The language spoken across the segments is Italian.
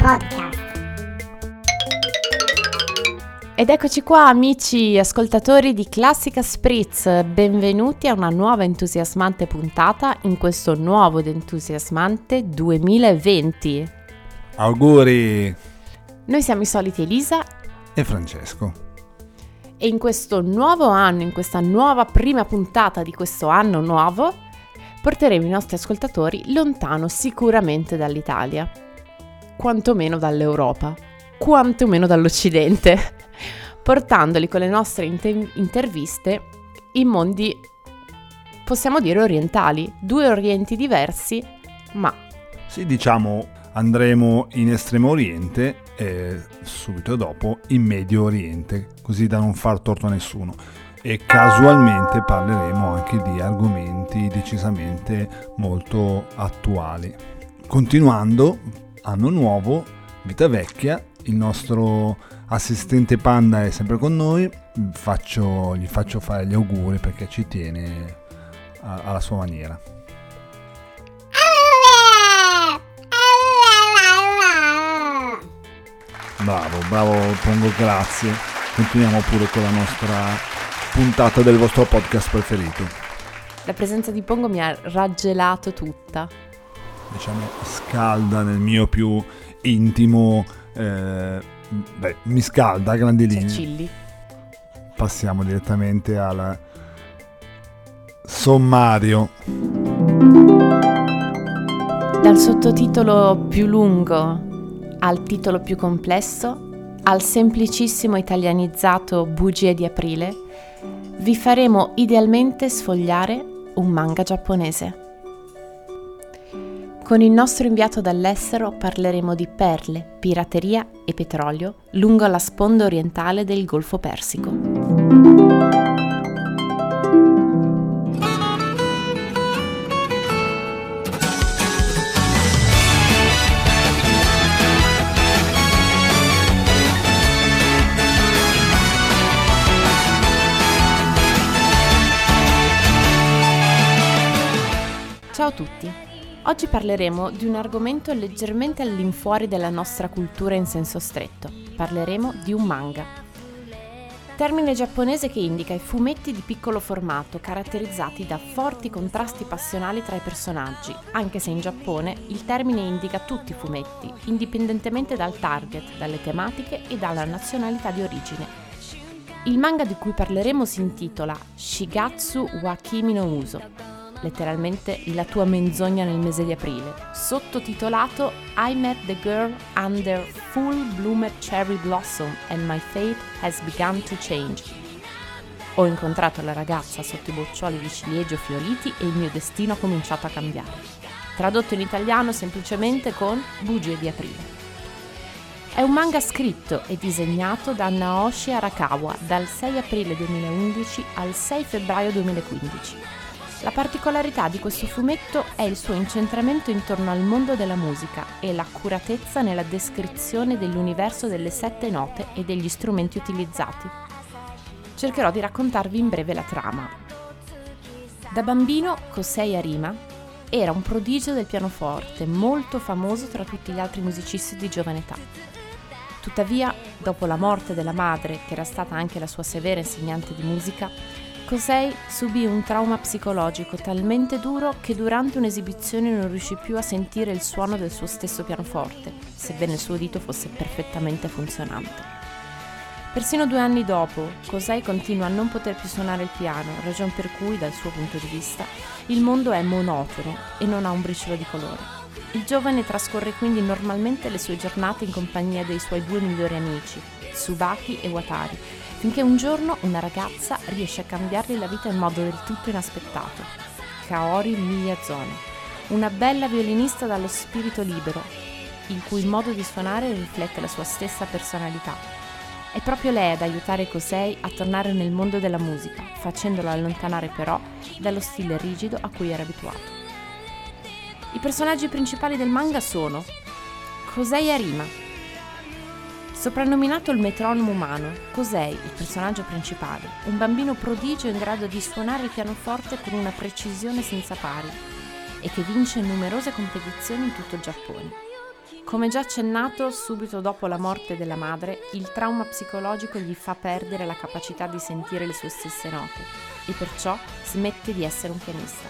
Podcast. Ed eccoci qua amici ascoltatori di Classica Spritz, benvenuti a una nuova entusiasmante puntata in questo nuovo ed entusiasmante 2020. Auguri Noi siamo i soliti Elisa e Francesco. e in questo nuovo anno, in questa nuova prima puntata di questo anno nuovo, porteremo i nostri ascoltatori lontano sicuramente dall'Italia, quantomeno dall'Europa, quantomeno dall'Occidente, portandoli con le nostre inte- interviste in mondi, possiamo dire, orientali, due orienti diversi, ma Sì, diciamo andremo in Estremo Oriente e subito dopo in Medio Oriente, così da non far torto a nessuno. E casualmente parleremo anche di argomenti decisamente molto attuali. Continuando, anno nuovo, vita vecchia, il nostro assistente panda è sempre con noi, faccio- gli faccio fare gli auguri perché ci tiene a- alla sua maniera. Bravo, bravo Pongo, grazie. Continuiamo pure con la nostra puntata del vostro podcast preferito. la presenza di Pongo mi ha raggelato tutta. Diciamo scalda nel mio più intimo... eh, beh, mi scalda a grandi Cioè, linee. chilli. Passiamo direttamente al sommario. Dal sottotitolo più lungo al titolo più complesso, al semplicissimo italianizzato Bugie di aprile, vi faremo idealmente sfogliare un manga giapponese. Con il nostro inviato dall'estero parleremo di perle, pirateria e petrolio lungo la sponda orientale del Golfo Persico. Oggi parleremo di un argomento leggermente all'infuori della nostra cultura in senso stretto. Parleremo di un manga. Termine giapponese che indica i fumetti di piccolo formato caratterizzati da forti contrasti passionali tra i personaggi, anche se in Giappone il termine indica tutti i fumetti, indipendentemente dal target, dalle tematiche e dalla nazionalità di origine. Il manga di cui parleremo si intitola Shigatsu wa Kimi no Uso, letteralmente La tua menzogna nel mese di aprile, sottotitolato I met the girl under full bloomed cherry blossom and my fate has begun to change. Ho incontrato la ragazza sotto i boccioli di ciliegio fioriti e il mio destino ha cominciato a cambiare. Tradotto in italiano semplicemente con Bugie di aprile. È un manga scritto e disegnato da Naoshi Arakawa dal 6 aprile 2011 al 6 febbraio 2015. La particolarità di questo fumetto è il suo incentramento intorno al mondo della musica e l'accuratezza nella descrizione dell'universo delle sette note e degli strumenti utilizzati. Cercherò di raccontarvi in breve la trama. Da bambino, Kosei Arima era un prodigio del pianoforte, molto famoso tra tutti gli altri musicisti di giovane età. Tuttavia, dopo la morte della madre, che era stata anche la sua severa insegnante di musica, Kosei subì un trauma psicologico talmente duro che durante un'esibizione non riuscì più a sentire il suono del suo stesso pianoforte, sebbene il suo dito fosse perfettamente funzionante. Persino due anni dopo, Kosei continua a non poter più suonare il piano, ragion per cui, dal suo punto di vista, il mondo è monotono e non ha un briciolo di colore. Il giovane trascorre quindi normalmente le sue giornate in compagnia dei suoi due migliori amici, Tsubaki e Watari, finché un giorno una ragazza riesce a cambiargli la vita in modo del tutto inaspettato. Kaori Miyazone, una bella violinista dallo spirito libero, il cui modo di suonare riflette la sua stessa personalità. È proprio lei ad aiutare Kosei a tornare nel mondo della musica, facendolo allontanare però dallo stile rigido a cui era abituato. I personaggi principali del manga sono Kosei Arima, Soprannominato il metronomo umano, Kosei, il personaggio principale, un bambino prodigio in grado di suonare il pianoforte con una precisione senza pari e che vince numerose competizioni in tutto il Giappone. Come già accennato, subito dopo la morte della madre, il trauma psicologico gli fa perdere la capacità di sentire le sue stesse note e perciò smette di essere un pianista.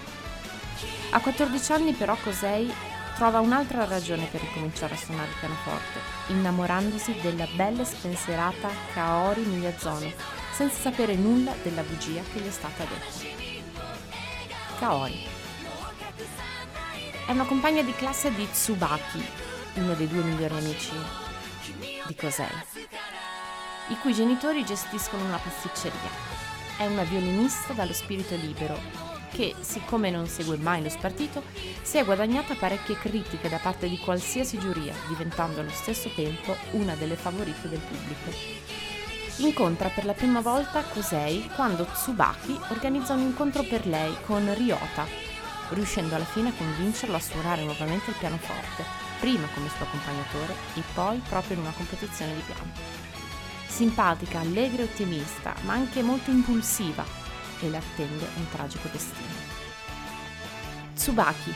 A 14 anni però Cosei trova un'altra ragione per ricominciare a suonare il pianoforte, innamorandosi della bella e spensierata Kaori Miyazono, senza sapere nulla della bugia che gli è stata detta. Kaori è una compagna di classe di Tsubaki, uno dei due migliori amici di Kosei, i cui genitori gestiscono una pasticceria. È una violinista dallo spirito libero che, siccome non segue mai lo spartito, si è guadagnata parecchie critiche da parte di qualsiasi giuria, diventando allo stesso tempo una delle favorite del pubblico. Incontra per la prima volta Kosei quando Tsubaki organizza un incontro per lei con Ryota, riuscendo alla fine a convincerlo a suonare nuovamente il pianoforte, prima come suo accompagnatore e poi proprio in una competizione di piano. Simpatica, allegra e ottimista, ma anche molto impulsiva, e le attende un tragico destino. Tsubaki,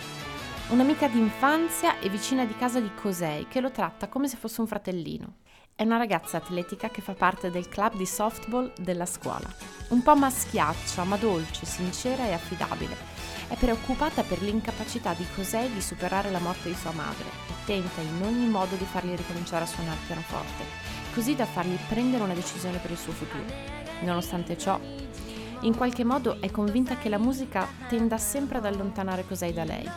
un'amica d'infanzia e vicina di casa di Kosei che lo tratta come se fosse un fratellino. È una ragazza atletica che fa parte del club di softball della scuola. Un po' maschiaccia, ma dolce, sincera e affidabile. È preoccupata per l'incapacità di Kosei di superare la morte di sua madre e tenta in ogni modo di fargli ricominciare a suonare il pianoforte, così da fargli prendere una decisione per il suo futuro. Nonostante ciò, in qualche modo è convinta che la musica tenda sempre ad allontanare Kosei da lei.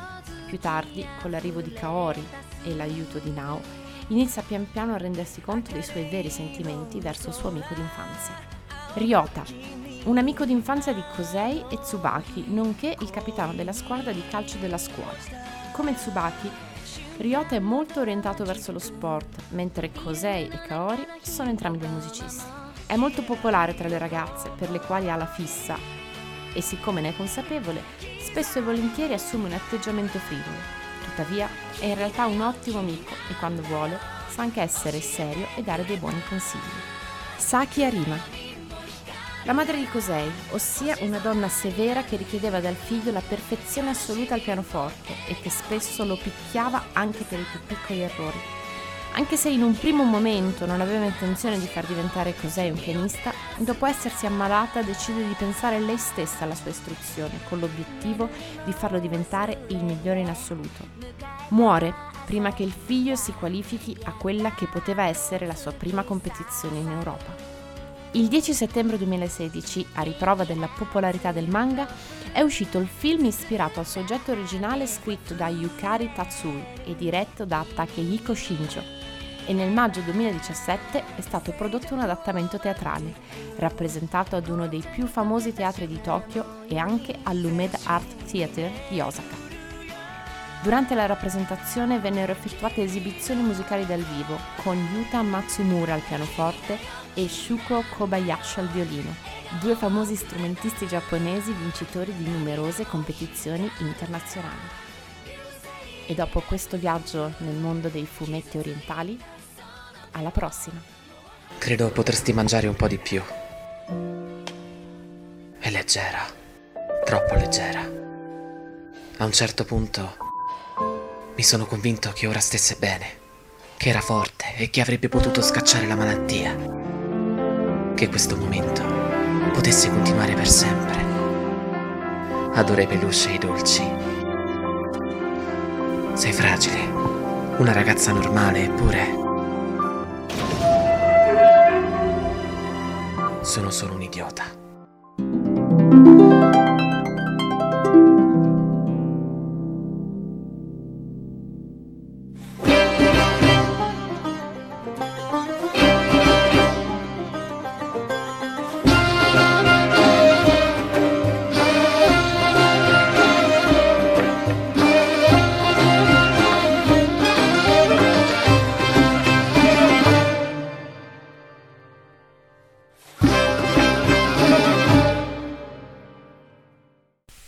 Più tardi, con l'arrivo di Kaori e l'aiuto di Nao, inizia pian piano a rendersi conto dei suoi veri sentimenti verso il suo amico d'infanzia. Ryota, un amico d'infanzia di Kosei e Tsubaki, nonché il capitano della squadra di calcio della scuola. Come Tsubaki, Ryota è molto orientato verso lo sport, mentre Kosei e Kaori sono entrambi dei musicisti. È molto popolare tra le ragazze, per le quali ha la fissa, e siccome ne è consapevole, spesso e volentieri assume un atteggiamento frivolo. Tuttavia, è in realtà un ottimo amico e quando vuole sa anche essere serio e dare dei buoni consigli. Saki Arima. La madre di Kosei, ossia una donna severa che richiedeva dal figlio la perfezione assoluta al pianoforte e che spesso lo picchiava anche per i più piccoli errori anche se in un primo momento non aveva intenzione di far diventare Cosei un pianista, dopo essersi ammalata decide di pensare lei stessa alla sua istruzione, con l'obiettivo di farlo diventare il migliore in assoluto. Muore prima che il figlio si qualifichi a quella che poteva essere la sua prima competizione in Europa. Il 10 settembre 2016, a riprova della popolarità del manga, è uscito il film ispirato al soggetto originale scritto da Yukari Tatsui e diretto da Takehiko Shinjo e nel maggio 2017 è stato prodotto un adattamento teatrale, rappresentato ad uno dei più famosi teatri di Tokyo e anche all'Umed Art Theater di Osaka. Durante la rappresentazione vennero effettuate esibizioni musicali dal vivo con Yuta Matsumura al pianoforte e Shuko Kobayashi al violino, due famosi strumentisti giapponesi vincitori di numerose competizioni internazionali. E dopo questo viaggio nel mondo dei fumetti orientali, alla prossima. Credo potresti mangiare un po' di più. È leggera, troppo leggera. A un certo punto mi sono convinto che ora stesse bene, che era forte e che avrebbe potuto scacciare la malattia. Che questo momento potesse continuare per sempre. Adoro i peluche e dolci. Sei fragile, una ragazza normale, eppure Sono solo un idiota.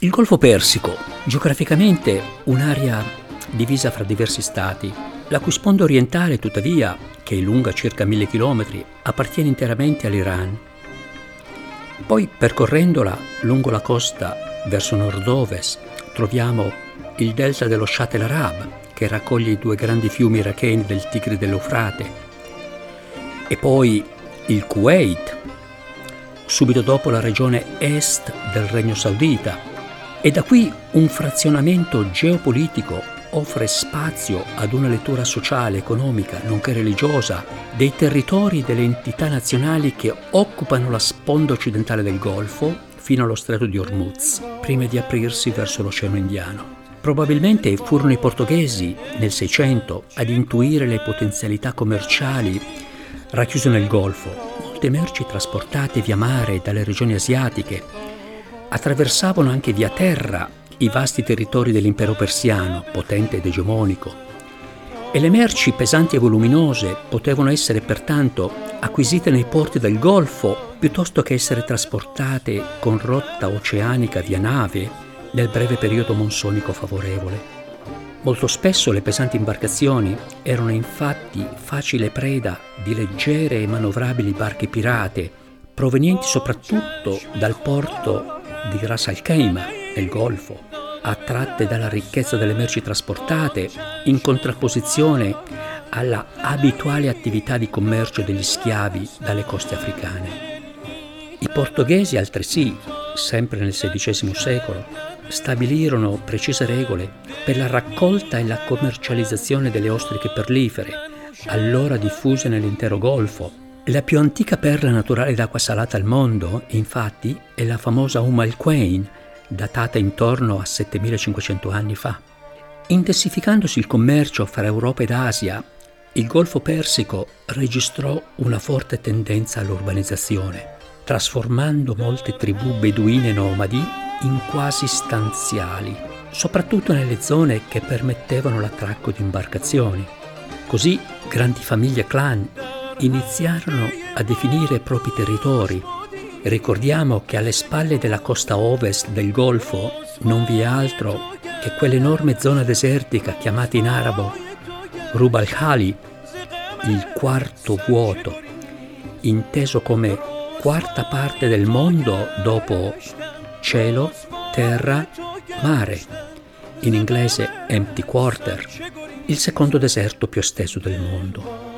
Il Golfo Persico, geograficamente un'area divisa fra diversi stati, la cui sponda orientale, tuttavia, che è lunga circa mille chilometri, appartiene interamente all'Iran. Poi, percorrendola lungo la costa verso nord-ovest, troviamo il delta dello Shat el Arab, che raccoglie i due grandi fiumi iracheni del Tigri dell'Eufrate. E poi il Kuwait, subito dopo la regione est del Regno Saudita. E da qui un frazionamento geopolitico offre spazio ad una lettura sociale, economica, nonché religiosa dei territori e delle entità nazionali che occupano la sponda occidentale del Golfo fino allo stretto di Hormuz, prima di aprirsi verso l'Oceano Indiano. Probabilmente furono i portoghesi nel Seicento ad intuire le potenzialità commerciali racchiuse nel Golfo. Molte merci trasportate via mare dalle regioni asiatiche attraversavano anche via terra i vasti territori dell'impero persiano, potente ed egemonico. E le merci pesanti e voluminose potevano essere pertanto acquisite nei porti del Golfo piuttosto che essere trasportate con rotta oceanica via nave nel breve periodo monsonico favorevole. Molto spesso le pesanti imbarcazioni erano infatti facile preda di leggere e manovrabili barche pirate, provenienti soprattutto dal porto di Ras Al Khaimah nel Golfo, attratte dalla ricchezza delle merci trasportate in contrapposizione alla abituale attività di commercio degli schiavi dalle coste africane. I portoghesi altresì, sempre nel XVI secolo, stabilirono precise regole per la raccolta e la commercializzazione delle ostriche perlifere, allora diffuse nell'intero Golfo. La più antica perla naturale d'acqua salata al mondo, infatti, è la famosa Umm al-Quain, datata intorno a 7500 anni fa. Intensificandosi il commercio fra Europa ed Asia, il Golfo Persico registrò una forte tendenza all'urbanizzazione, trasformando molte tribù beduine nomadi in quasi stanziali, soprattutto nelle zone che permettevano l'attracco di imbarcazioni. Così grandi famiglie clan iniziarono a definire i propri territori Ricordiamo che alle spalle della costa ovest del Golfo non vi è altro che quell'enorme zona desertica chiamata in arabo Rub al-Khali, il quarto vuoto, inteso come quarta parte del mondo dopo cielo, terra, mare, in inglese empty quarter, il secondo deserto più esteso del mondo.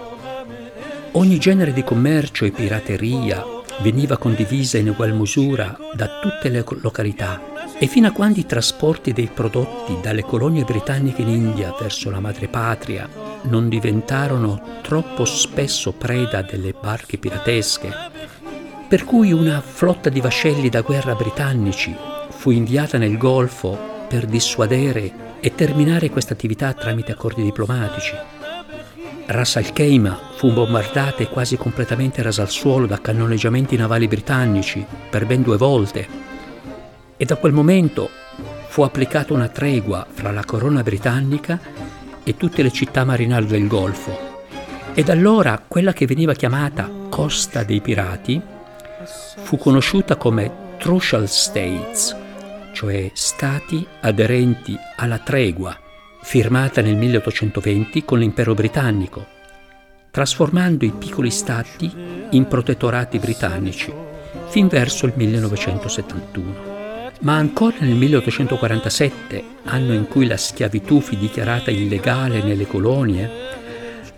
Ogni genere di commercio e pirateria veniva condivisa in ugual misura da tutte le località e fino a quando i trasporti dei prodotti dalle colonie britanniche in India verso la madrepatria non diventarono troppo spesso preda delle barche piratesche, per cui una flotta di vascelli da guerra britannici fu inviata nel Golfo per dissuadere e terminare questa attività tramite accordi diplomatici. Ras Al Khaimah fu bombardata e quasi completamente rasa al suolo da cannoneggiamenti navali britannici per ben due volte e da quel momento fu applicata una tregua fra la corona britannica e tutte le città marinali del Golfo. E da allora quella che veniva chiamata Costa dei Pirati fu conosciuta come Trucial States, cioè stati aderenti alla tregua firmata nel 1820 con l'impero britannico, trasformando i piccoli stati in protettorati britannici fin verso il 1971. Ma ancora nel 1847, anno in cui la schiavitù fu dichiarata illegale nelle colonie,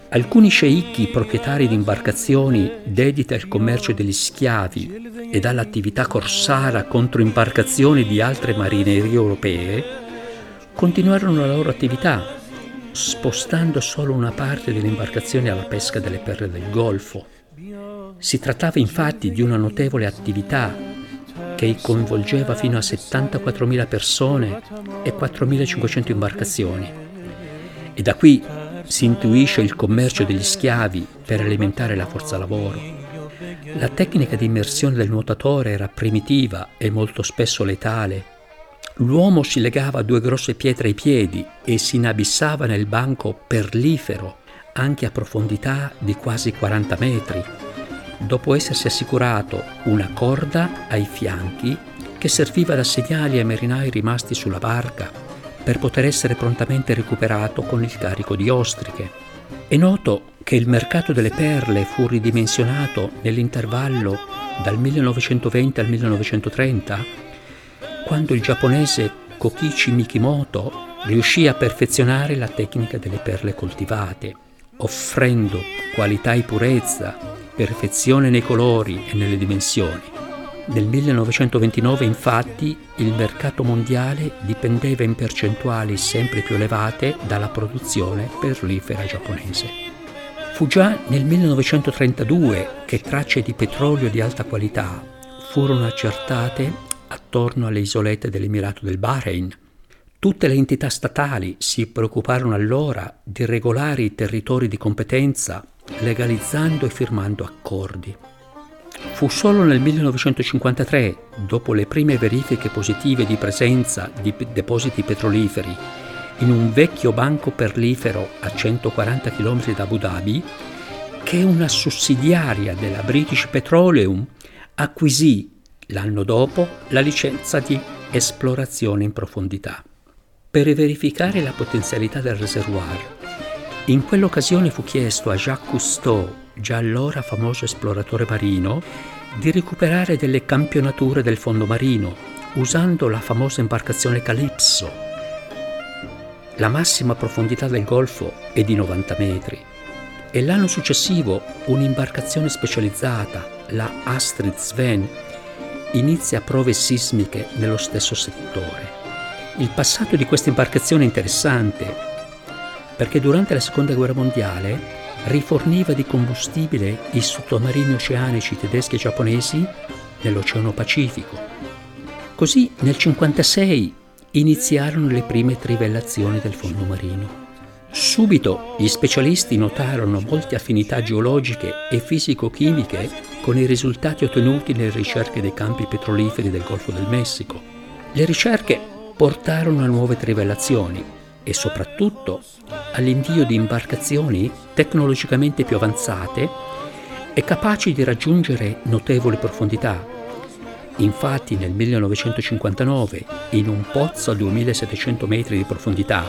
alcuni sceicchi proprietari di imbarcazioni dedite al commercio degli schiavi e all'attività corsara contro imbarcazioni di altre marinerie europee continuarono la loro attività, spostando solo una parte delle imbarcazioni alla pesca delle perle del Golfo. Si trattava infatti di una notevole attività che coinvolgeva fino a 74.000 persone e 4.500 imbarcazioni. E da qui si intuisce il commercio degli schiavi per alimentare la forza lavoro. La tecnica di immersione del nuotatore era primitiva e molto spesso letale L'uomo si legava due grosse pietre ai piedi e si inabissava nel banco perlifero, anche a profondità di quasi 40 metri, dopo essersi assicurato una corda ai fianchi che serviva da segnali ai marinai rimasti sulla barca per poter essere prontamente recuperato con il carico di ostriche. È noto che il mercato delle perle fu ridimensionato nell'intervallo dal 1920 al 1930 quando il giapponese Kokichi Mikimoto riuscì a perfezionare la tecnica delle perle coltivate, offrendo qualità e purezza, perfezione nei colori e nelle dimensioni. Nel 1929 infatti il mercato mondiale dipendeva in percentuali sempre più elevate dalla produzione perlifera giapponese. Fu già nel 1932 che tracce di petrolio di alta qualità furono accertate attorno alle isolette dell'Emirato del Bahrain. Tutte le entità statali si preoccuparono allora di regolare i territori di competenza legalizzando e firmando accordi. Fu solo nel 1953, dopo le prime verifiche positive di presenza di depositi petroliferi in un vecchio banco perlifero a 140 km da Abu Dhabi, che una sussidiaria della British Petroleum acquisì l'anno dopo la licenza di esplorazione in profondità. Per verificare la potenzialità del reservoir, in quell'occasione fu chiesto a Jacques Cousteau già allora famoso esploratore marino, di recuperare delle campionature del fondo marino usando la famosa imbarcazione Calypso. La massima profondità del golfo è di 90 metri e l'anno successivo un'imbarcazione specializzata, la Astrid Sven, inizia prove sismiche nello stesso settore. Il passato di questa imbarcazione è interessante perché durante la Seconda Guerra Mondiale riforniva di combustibile i sottomarini oceanici tedeschi e giapponesi nell'Oceano Pacifico. Così nel 1956 iniziarono le prime trivellazioni del fondo marino. Subito gli specialisti notarono molte affinità geologiche e fisico-chimiche con i risultati ottenuti nelle ricerche dei campi petroliferi del Golfo del Messico. Le ricerche portarono a nuove trivellazioni e soprattutto all'invio di imbarcazioni tecnologicamente più avanzate e capaci di raggiungere notevoli profondità. Infatti nel 1959, in un pozzo a 2700 metri di profondità,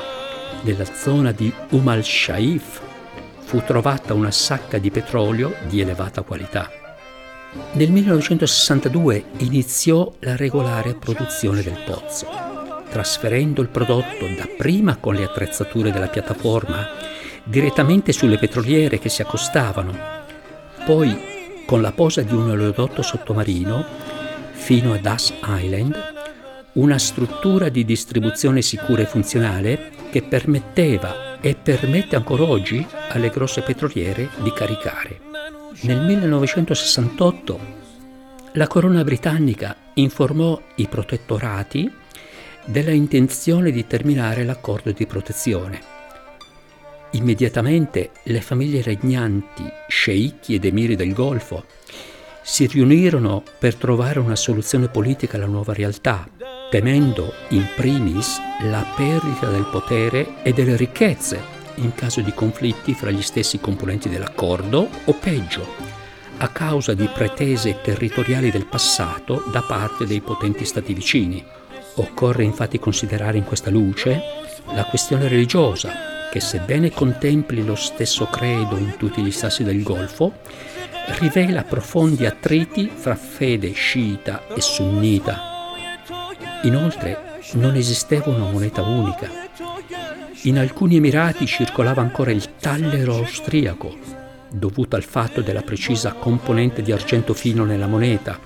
nella zona di Umm al-Shaif, fu trovata una sacca di petrolio di elevata qualità. Nel 1962 iniziò la regolare produzione del pozzo trasferendo il prodotto dapprima con le attrezzature della piattaforma direttamente sulle petroliere che si accostavano, poi con la posa di un oleodotto sottomarino fino a Das Island, una struttura di distribuzione sicura e funzionale che permetteva e permette ancora oggi alle grosse petroliere di caricare. Nel 1968 la corona britannica informò i protettorati della intenzione di terminare l'accordo di protezione. Immediatamente le famiglie regnanti, sceicchi ed emiri del Golfo, si riunirono per trovare una soluzione politica alla nuova realtà, temendo in primis la perdita del potere e delle ricchezze in caso di conflitti fra gli stessi componenti dell'accordo o peggio, a causa di pretese territoriali del passato da parte dei potenti stati vicini. Occorre infatti considerare in questa luce la questione religiosa, che sebbene contempli lo stesso credo in tutti gli stati del Golfo, rivela profondi attriti fra fede sciita e sunnita. Inoltre non esisteva una moneta unica. In alcuni emirati circolava ancora il tallero austriaco, dovuto al fatto della precisa componente di argento fino nella moneta,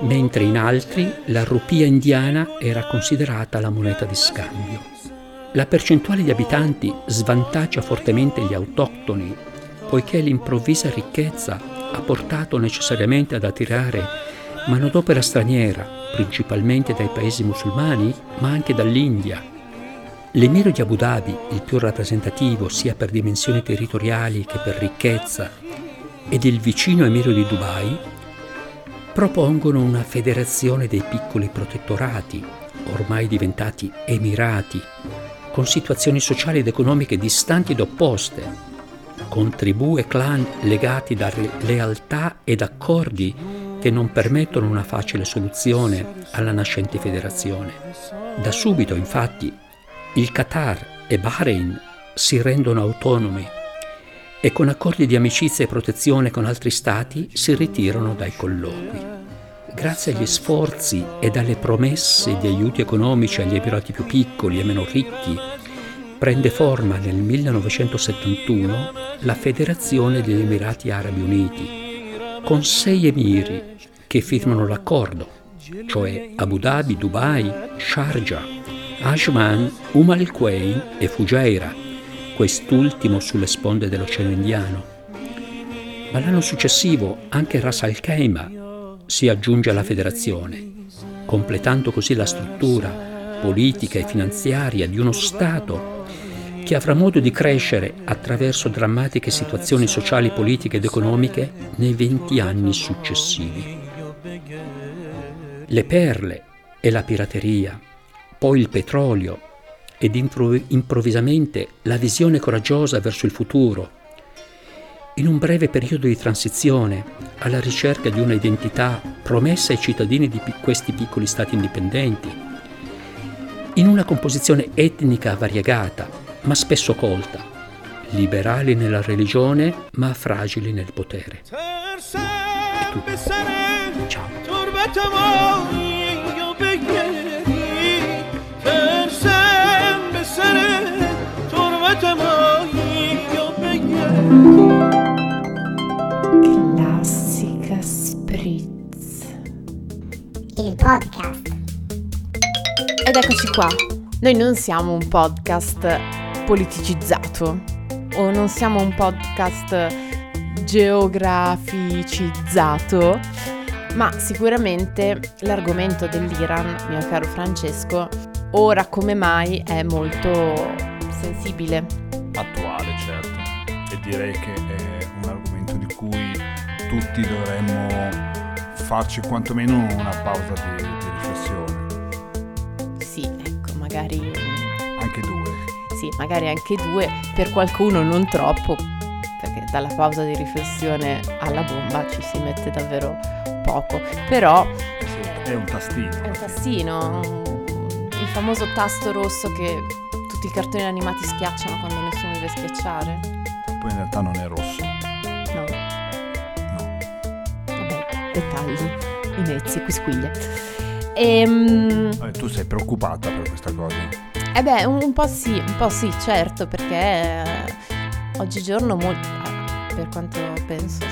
mentre in altri la rupia indiana era considerata la moneta di scambio. La percentuale di abitanti svantaggia fortemente gli autoctoni, poiché l'improvvisa ricchezza ha portato necessariamente ad attirare manodopera straniera, principalmente dai paesi musulmani, ma anche dall'India. L'emiro di Abu Dhabi, il più rappresentativo sia per dimensioni territoriali che per ricchezza, ed il vicino emiro di Dubai propongono una federazione dei piccoli protettorati, ormai diventati emirati, con situazioni sociali ed economiche distanti ed opposte, con tribù e clan legati da lealtà ed accordi che non permettono una facile soluzione alla nascente federazione. Da subito, infatti, il Qatar e Bahrain si rendono autonomi e con accordi di amicizia e protezione con altri stati si ritirano dai colloqui. grazie agli sforzi ed alle promesse di aiuti economici agli emirati più piccoli e meno ricchi, prende forma nel 1971 la Federazione degli Emirati Arabi Uniti, con sei emiri che firmano l'accordo, cioè Abu Dhabi, Dubai, Sharjah, Ajman, Umm al-Quwain e Fujairah, quest'ultimo sulle sponde dell'Oceano Indiano. Ma l'anno successivo anche Ras Al Khaimah si aggiunge alla federazione, completando così la struttura politica e finanziaria di uno Stato che avrà modo di crescere attraverso drammatiche situazioni sociali, politiche ed economiche nei venti anni successivi. Le perle e la pirateria, poi il petrolio ed improvvisamente la visione coraggiosa verso il futuro, in un breve periodo di transizione alla ricerca di una identità promessa ai cittadini di questi piccoli stati indipendenti, in una composizione etnica variegata, ma spesso colta, liberali nella religione ma fragili nel potere. Ciao. Podcast. Ed eccoci qua. Noi non siamo un podcast politicizzato o non siamo un podcast geograficizzato, ma sicuramente l'argomento dell'Iran, mio caro Francesco, ora come mai è molto sensibile. Attuale, certo. E direi che è un argomento di cui tutti dovremmo farci quantomeno una pausa di, di riflessione. Sì, ecco, magari... Anche due sì, magari anche due, per qualcuno non troppo, perché dalla pausa di riflessione alla bomba ci si mette davvero poco, però... È un tastino. È un tastino, il famoso tasto rosso che tutti i cartoni animati schiacciano quando nessuno deve schiacciare. Poi in realtà non è rosso. Dettagli, inezzi, quisquiglie. Ehm... Vabbè, tu sei preoccupata per questa cosa. Eh beh, un, po' sì, un po' sì, certo, perché eh, oggigiorno, mol- per quanto penso,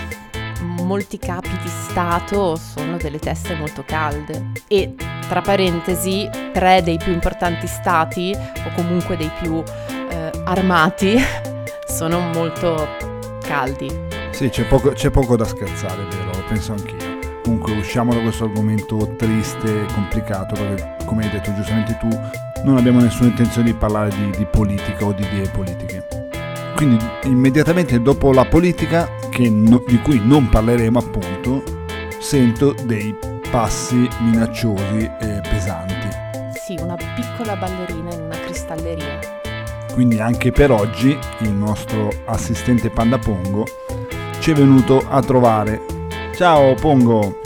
molti capi di Stato sono delle teste molto calde e, tra parentesi, tre dei più importanti Stati, o comunque dei più eh, armati, sono molto caldi. Sì, c'è poco, c'è poco da scherzare, vero? Penso anch'io. Comunque usciamo da questo argomento triste e complicato perché, come hai detto giustamente tu, non abbiamo nessuna intenzione di parlare di, di politica o di idee politiche. Quindi immediatamente dopo la politica, no, di cui non parleremo appunto, sento dei passi minacciosi e pesanti. Sì, una piccola ballerina in una cristalleria. Quindi anche per oggi il nostro assistente Panda Pongo ci è venuto a trovare. Ciao Pongo!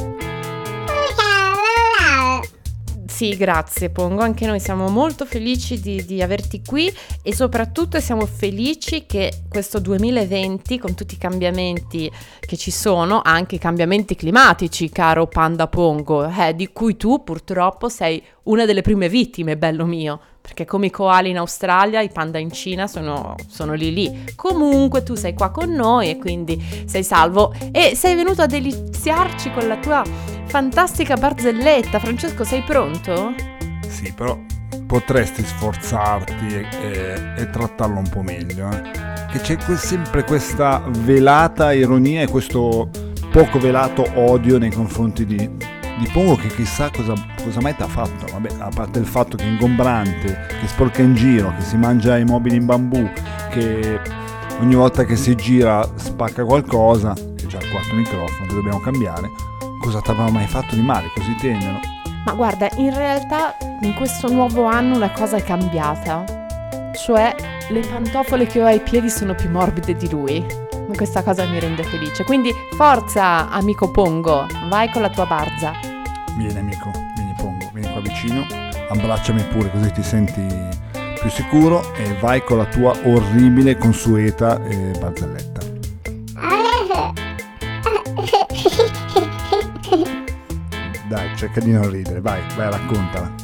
Sì, grazie Pongo, anche noi siamo molto felici di, di, averti qui e soprattutto siamo felici che questo 2020 con tutti i cambiamenti che ci sono, anche i cambiamenti climatici, caro Panda Pongo, eh, di cui tu purtroppo sei una delle prime vittime, bello mio, perché come i koali in Australia, i panda in Cina sono, sono lì lì. Comunque tu sei qua con noi e quindi sei salvo e sei venuto a deliziarci con la tua fantastica barzelletta. Francesco, sei pronto? Sì, però potresti sforzarti e, e, e trattarlo un po' meglio. Eh? Che c'è que- sempre questa velata ironia e questo poco velato odio nei confronti di, di Pongo che chissà cosa, cosa ti ha fatto. Vabbè, a parte il fatto che è ingombrante, che sporca in giro, che si mangia i mobili in bambù, che ogni volta che si gira spacca qualcosa, che già il quarto microfono che dobbiamo cambiare cosa ti aveva mai fatto di male, così tenero. Ma guarda, in realtà in questo nuovo anno una cosa è cambiata. Cioè, le pantofole che ho ai piedi sono più morbide di lui. Questa cosa mi rende felice. Quindi, forza, amico Pongo, vai con la tua barza. Vieni, amico, vieni Pongo, vieni qua vicino, abbracciami pure così ti senti più sicuro e vai con la tua orribile, consueta eh, barzelletta. Dai, cerca di non ridere, vai, vai, raccontala.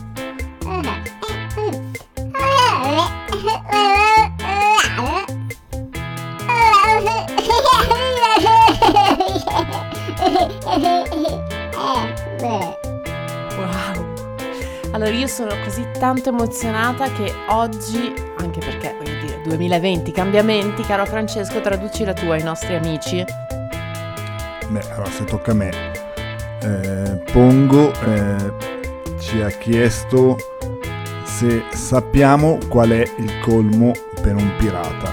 Sono così tanto emozionata che oggi, anche perché voglio dire 2020, cambiamenti, caro Francesco, traduci la tua ai nostri amici. Beh, allora se tocca a me, eh, Pongo eh, ci ha chiesto se sappiamo qual è il colmo per un pirata.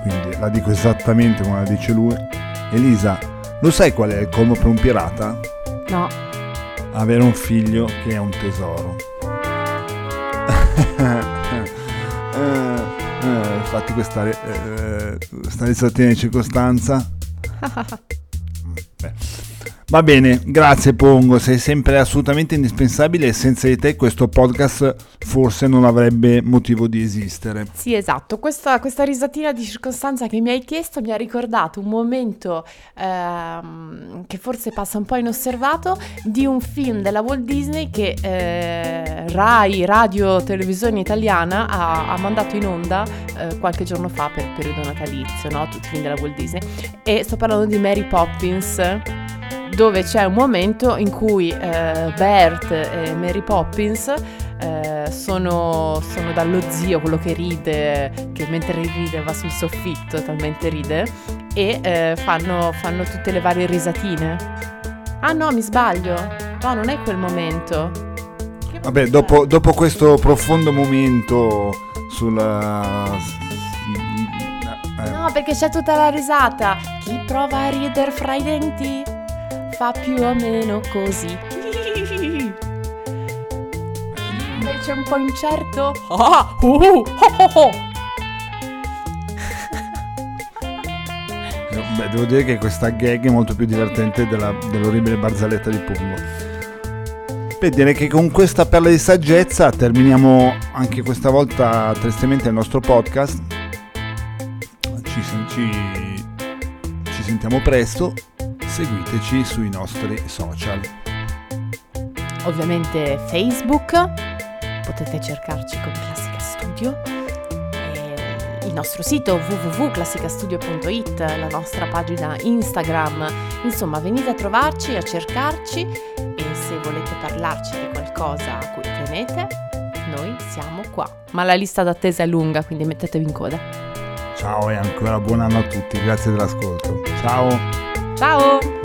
Quindi la dico esattamente come la dice lui. Elisa, lo sai qual è il colmo per un pirata? No, Avere un figlio che è un tesoro. Eh, eh, infatti questa, eh, questa risattina di circostanza. Va bene, grazie Pongo, sei sempre assolutamente indispensabile e senza di te questo podcast forse non avrebbe motivo di esistere. Sì, esatto. Questa, questa risatina di circostanza che mi hai chiesto mi ha ricordato un momento ehm, che forse passa un po' inosservato di un film della Walt Disney che eh, Rai, Radio Televisione Italiana, ha, ha mandato in onda eh, qualche giorno fa per il periodo natalizio, no? Tutti i film della Walt Disney. E sto parlando di Mary Poppins dove c'è un momento in cui eh, Bert e Mary Poppins eh, sono, sono dallo zio, quello che ride, che mentre ride va sul soffitto, talmente ride, e eh, fanno, fanno tutte le varie risatine. Ah no, mi sbaglio. No, non è quel momento. Che Vabbè, dopo, dopo questo profondo momento sulla... No, perché c'è tutta la risata. Chi prova a ridere fra i denti fa più o meno così. Invece un po' incerto. Ah, uh, uh, oh, oh, oh. Beh, devo dire che questa gag è molto più divertente della- dell'orribile barzelletta di Pongo. Beh, direi che con questa perla di saggezza terminiamo anche questa volta tristemente il nostro podcast. Ci, ci- ci sentiamo presto. Seguiteci sui nostri social. Ovviamente Facebook, potete cercarci con Classica Studio. Il nostro sito www.classicastudio.it, la nostra pagina Instagram, insomma venite a trovarci, a cercarci e se volete parlarci di qualcosa a cui tenete, noi siamo qua. Ma la lista d'attesa è lunga, quindi mettetevi in coda. Ciao e ancora buon anno a tutti. Grazie dell'ascolto. Ciao. Ciao!